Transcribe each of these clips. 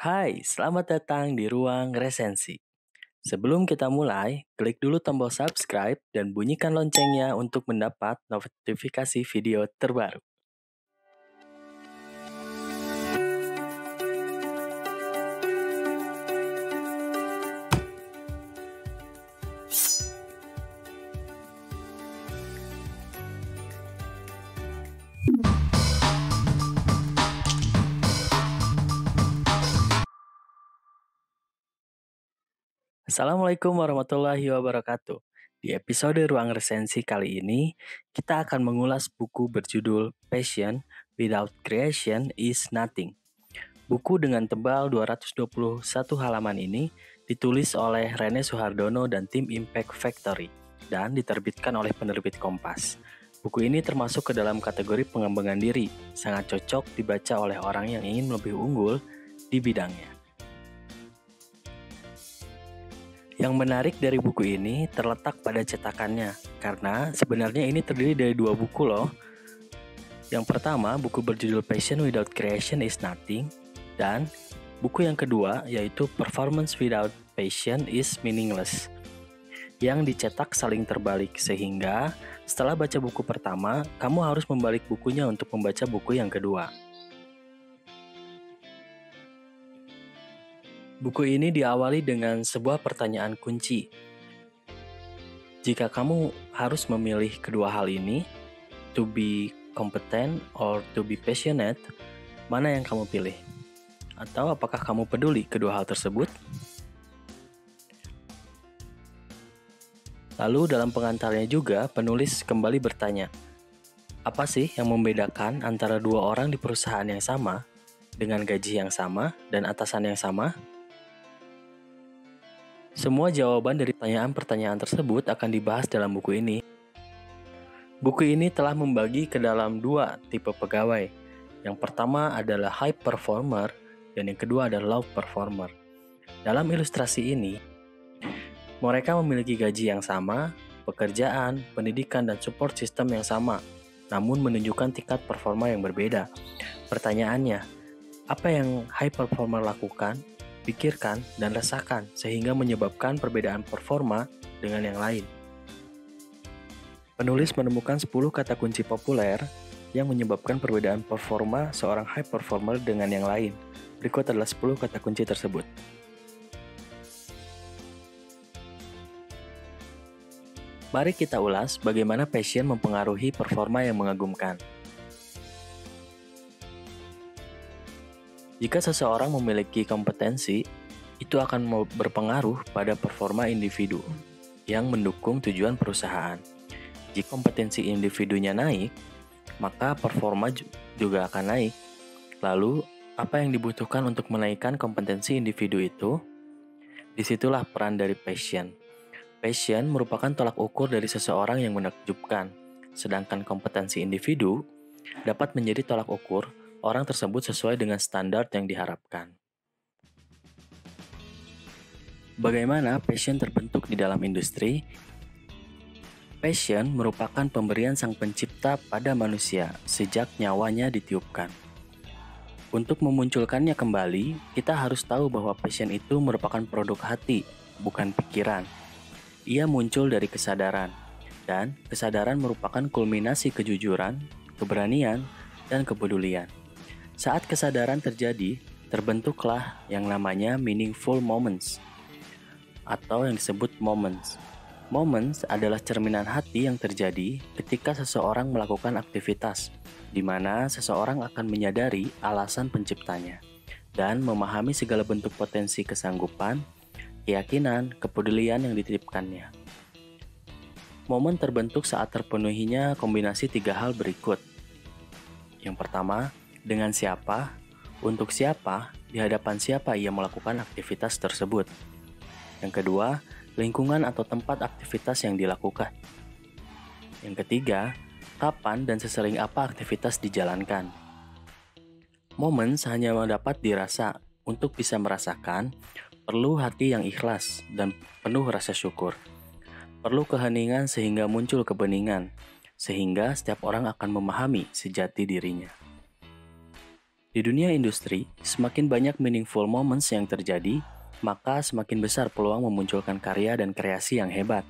Hai, selamat datang di ruang resensi. Sebelum kita mulai, klik dulu tombol subscribe dan bunyikan loncengnya untuk mendapat notifikasi video terbaru. Assalamualaikum warahmatullahi wabarakatuh. Di episode Ruang Resensi kali ini, kita akan mengulas buku berjudul Passion Without Creation is Nothing. Buku dengan tebal 221 halaman ini ditulis oleh Rene Suhardono dan tim Impact Factory dan diterbitkan oleh penerbit Kompas. Buku ini termasuk ke dalam kategori pengembangan diri, sangat cocok dibaca oleh orang yang ingin lebih unggul di bidangnya. Yang menarik dari buku ini terletak pada cetakannya, karena sebenarnya ini terdiri dari dua buku loh. Yang pertama, buku berjudul Passion Without Creation is Nothing, dan buku yang kedua yaitu Performance Without Passion is Meaningless, yang dicetak saling terbalik, sehingga setelah baca buku pertama, kamu harus membalik bukunya untuk membaca buku yang kedua. Buku ini diawali dengan sebuah pertanyaan kunci. Jika kamu harus memilih kedua hal ini, to be competent or to be passionate, mana yang kamu pilih? Atau apakah kamu peduli kedua hal tersebut? Lalu dalam pengantarnya juga penulis kembali bertanya, apa sih yang membedakan antara dua orang di perusahaan yang sama dengan gaji yang sama dan atasan yang sama? Semua jawaban dari pertanyaan-pertanyaan tersebut akan dibahas dalam buku ini. Buku ini telah membagi ke dalam dua tipe pegawai. Yang pertama adalah high performer dan yang kedua adalah low performer. Dalam ilustrasi ini, mereka memiliki gaji yang sama, pekerjaan, pendidikan, dan support system yang sama, namun menunjukkan tingkat performa yang berbeda. Pertanyaannya, apa yang high performer lakukan pikirkan, dan rasakan sehingga menyebabkan perbedaan performa dengan yang lain. Penulis menemukan 10 kata kunci populer yang menyebabkan perbedaan performa seorang high performer dengan yang lain. Berikut adalah 10 kata kunci tersebut. Mari kita ulas bagaimana passion mempengaruhi performa yang mengagumkan. Jika seseorang memiliki kompetensi, itu akan berpengaruh pada performa individu yang mendukung tujuan perusahaan. Jika kompetensi individunya naik, maka performa juga akan naik. Lalu, apa yang dibutuhkan untuk menaikkan kompetensi individu itu? Di situlah peran dari passion. Passion merupakan tolak ukur dari seseorang yang menakjubkan, sedangkan kompetensi individu dapat menjadi tolak ukur orang tersebut sesuai dengan standar yang diharapkan. Bagaimana passion terbentuk di dalam industri? Passion merupakan pemberian sang pencipta pada manusia sejak nyawanya ditiupkan. Untuk memunculkannya kembali, kita harus tahu bahwa passion itu merupakan produk hati, bukan pikiran. Ia muncul dari kesadaran, dan kesadaran merupakan kulminasi kejujuran, keberanian, dan kepedulian. Saat kesadaran terjadi, terbentuklah yang namanya meaningful moments atau yang disebut moments. Moments adalah cerminan hati yang terjadi ketika seseorang melakukan aktivitas di mana seseorang akan menyadari alasan penciptanya dan memahami segala bentuk potensi kesanggupan, keyakinan, kepedulian yang dititipkannya. Momen terbentuk saat terpenuhinya kombinasi tiga hal berikut. Yang pertama, dengan siapa, untuk siapa, di hadapan siapa ia melakukan aktivitas tersebut. Yang kedua, lingkungan atau tempat aktivitas yang dilakukan. Yang ketiga, kapan dan sesering apa aktivitas dijalankan. Momen hanya dapat dirasa untuk bisa merasakan, perlu hati yang ikhlas dan penuh rasa syukur. Perlu keheningan sehingga muncul kebeningan, sehingga setiap orang akan memahami sejati dirinya. Di dunia industri, semakin banyak meaningful moments yang terjadi, maka semakin besar peluang memunculkan karya dan kreasi yang hebat.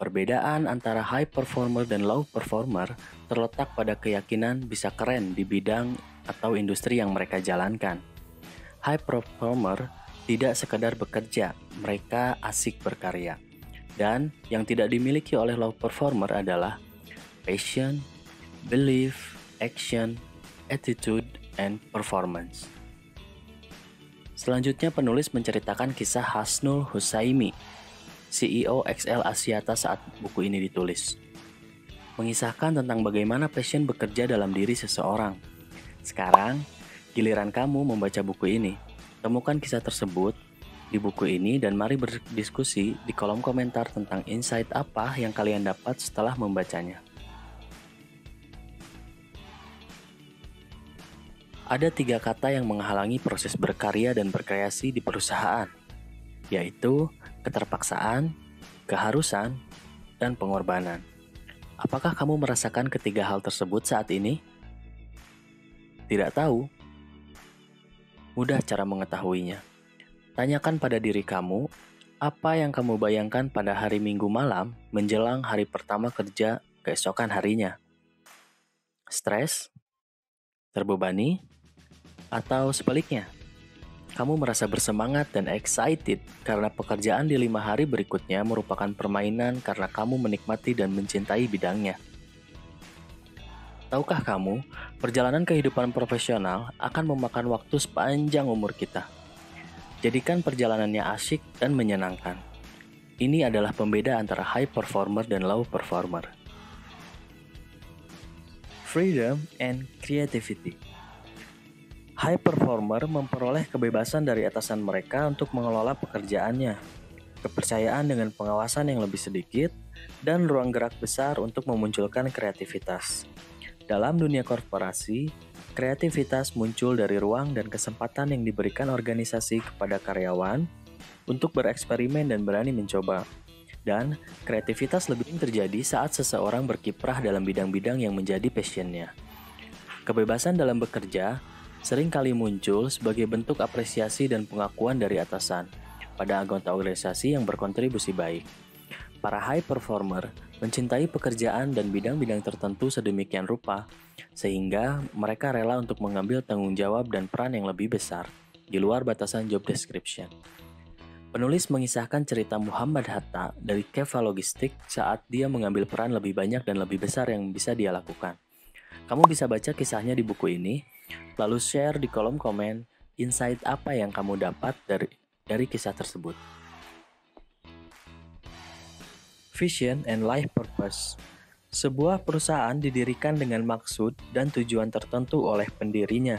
Perbedaan antara high performer dan low performer terletak pada keyakinan bisa keren di bidang atau industri yang mereka jalankan. High performer tidak sekedar bekerja, mereka asik berkarya. Dan yang tidak dimiliki oleh low performer adalah passion, belief, action, attitude, and Performance. Selanjutnya penulis menceritakan kisah Hasnul Husaimi, CEO XL Asiata saat buku ini ditulis. Mengisahkan tentang bagaimana passion bekerja dalam diri seseorang. Sekarang, giliran kamu membaca buku ini. Temukan kisah tersebut di buku ini dan mari berdiskusi di kolom komentar tentang insight apa yang kalian dapat setelah membacanya. Ada tiga kata yang menghalangi proses berkarya dan berkreasi di perusahaan, yaitu keterpaksaan, keharusan, dan pengorbanan. Apakah kamu merasakan ketiga hal tersebut saat ini? Tidak tahu. Mudah cara mengetahuinya. Tanyakan pada diri kamu, apa yang kamu bayangkan pada hari Minggu malam menjelang hari pertama kerja keesokan harinya? Stres? Terbebani? Atau sebaliknya, kamu merasa bersemangat dan excited karena pekerjaan di lima hari berikutnya merupakan permainan karena kamu menikmati dan mencintai bidangnya. Tahukah kamu, perjalanan kehidupan profesional akan memakan waktu sepanjang umur kita. Jadikan perjalanannya asyik dan menyenangkan. Ini adalah pembeda antara high performer dan low performer. Freedom and creativity. High performer memperoleh kebebasan dari atasan mereka untuk mengelola pekerjaannya, kepercayaan dengan pengawasan yang lebih sedikit, dan ruang gerak besar untuk memunculkan kreativitas. Dalam dunia korporasi, kreativitas muncul dari ruang dan kesempatan yang diberikan organisasi kepada karyawan untuk bereksperimen dan berani mencoba. Dan kreativitas lebih terjadi saat seseorang berkiprah dalam bidang-bidang yang menjadi passionnya. Kebebasan dalam bekerja sering kali muncul sebagai bentuk apresiasi dan pengakuan dari atasan pada anggota organisasi yang berkontribusi baik. Para high performer mencintai pekerjaan dan bidang-bidang tertentu sedemikian rupa, sehingga mereka rela untuk mengambil tanggung jawab dan peran yang lebih besar di luar batasan job description. Penulis mengisahkan cerita Muhammad Hatta dari Keva Logistik saat dia mengambil peran lebih banyak dan lebih besar yang bisa dia lakukan. Kamu bisa baca kisahnya di buku ini Lalu share di kolom komen insight apa yang kamu dapat dari dari kisah tersebut. Vision and Life Purpose Sebuah perusahaan didirikan dengan maksud dan tujuan tertentu oleh pendirinya.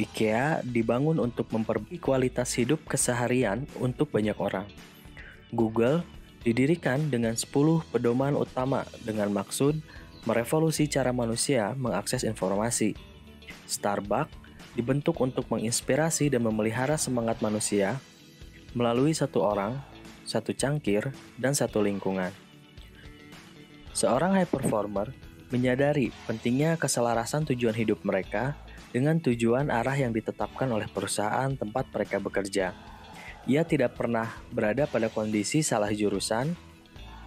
IKEA dibangun untuk memperbaiki kualitas hidup keseharian untuk banyak orang. Google didirikan dengan 10 pedoman utama dengan maksud merevolusi cara manusia mengakses informasi. Starbucks dibentuk untuk menginspirasi dan memelihara semangat manusia melalui satu orang, satu cangkir, dan satu lingkungan. Seorang high performer menyadari pentingnya keselarasan tujuan hidup mereka dengan tujuan arah yang ditetapkan oleh perusahaan tempat mereka bekerja. Ia tidak pernah berada pada kondisi salah jurusan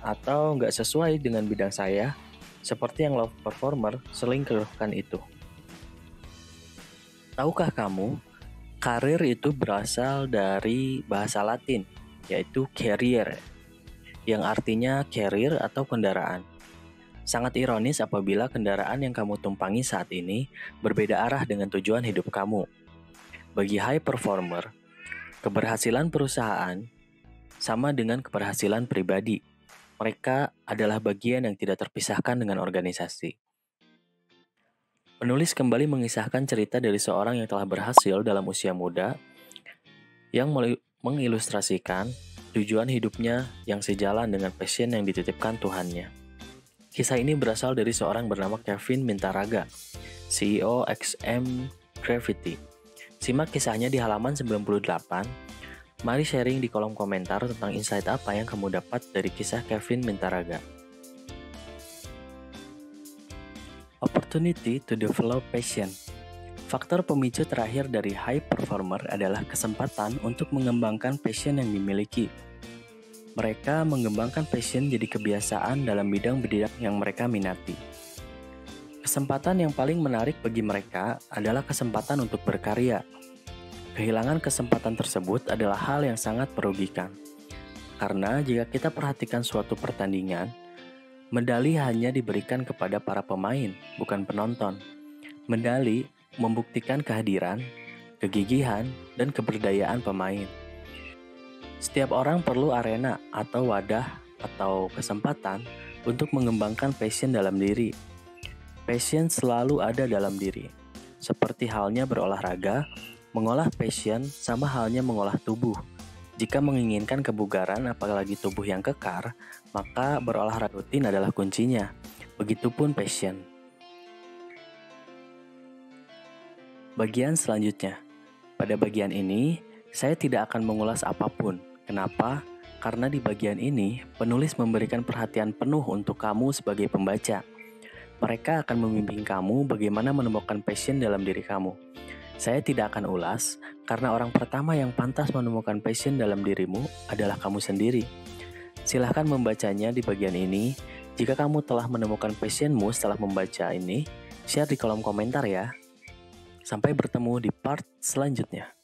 atau nggak sesuai dengan bidang saya, seperti yang low performer sering keluhkan itu. Tahukah kamu, karir itu berasal dari bahasa Latin, yaitu carrier, yang artinya carrier atau kendaraan. Sangat ironis apabila kendaraan yang kamu tumpangi saat ini berbeda arah dengan tujuan hidup kamu. Bagi high performer, keberhasilan perusahaan sama dengan keberhasilan pribadi. Mereka adalah bagian yang tidak terpisahkan dengan organisasi. Penulis kembali mengisahkan cerita dari seorang yang telah berhasil dalam usia muda yang mengilustrasikan tujuan hidupnya yang sejalan dengan passion yang dititipkan Tuhannya. Kisah ini berasal dari seorang bernama Kevin Mintaraga, CEO XM Gravity. Simak kisahnya di halaman 98. Mari sharing di kolom komentar tentang insight apa yang kamu dapat dari kisah Kevin Mintaraga. Opportunity to develop passion. Faktor pemicu terakhir dari high performer adalah kesempatan untuk mengembangkan passion yang dimiliki. Mereka mengembangkan passion jadi kebiasaan dalam bidang bidang yang mereka minati. Kesempatan yang paling menarik bagi mereka adalah kesempatan untuk berkarya. Kehilangan kesempatan tersebut adalah hal yang sangat merugikan. Karena jika kita perhatikan suatu pertandingan, medali hanya diberikan kepada para pemain, bukan penonton. Medali membuktikan kehadiran, kegigihan, dan keberdayaan pemain. Setiap orang perlu arena atau wadah atau kesempatan untuk mengembangkan passion dalam diri Passion selalu ada dalam diri. Seperti halnya berolahraga, mengolah passion sama halnya mengolah tubuh. Jika menginginkan kebugaran, apalagi tubuh yang kekar, maka berolahraga rutin adalah kuncinya. Begitupun passion. Bagian selanjutnya. Pada bagian ini, saya tidak akan mengulas apa pun. Kenapa? Karena di bagian ini, penulis memberikan perhatian penuh untuk kamu sebagai pembaca. Mereka akan membimbing kamu bagaimana menemukan passion dalam diri kamu. Saya tidak akan ulas, karena orang pertama yang pantas menemukan passion dalam dirimu adalah kamu sendiri. Silahkan membacanya di bagian ini. Jika kamu telah menemukan passionmu setelah membaca ini, share di kolom komentar ya. Sampai bertemu di part selanjutnya.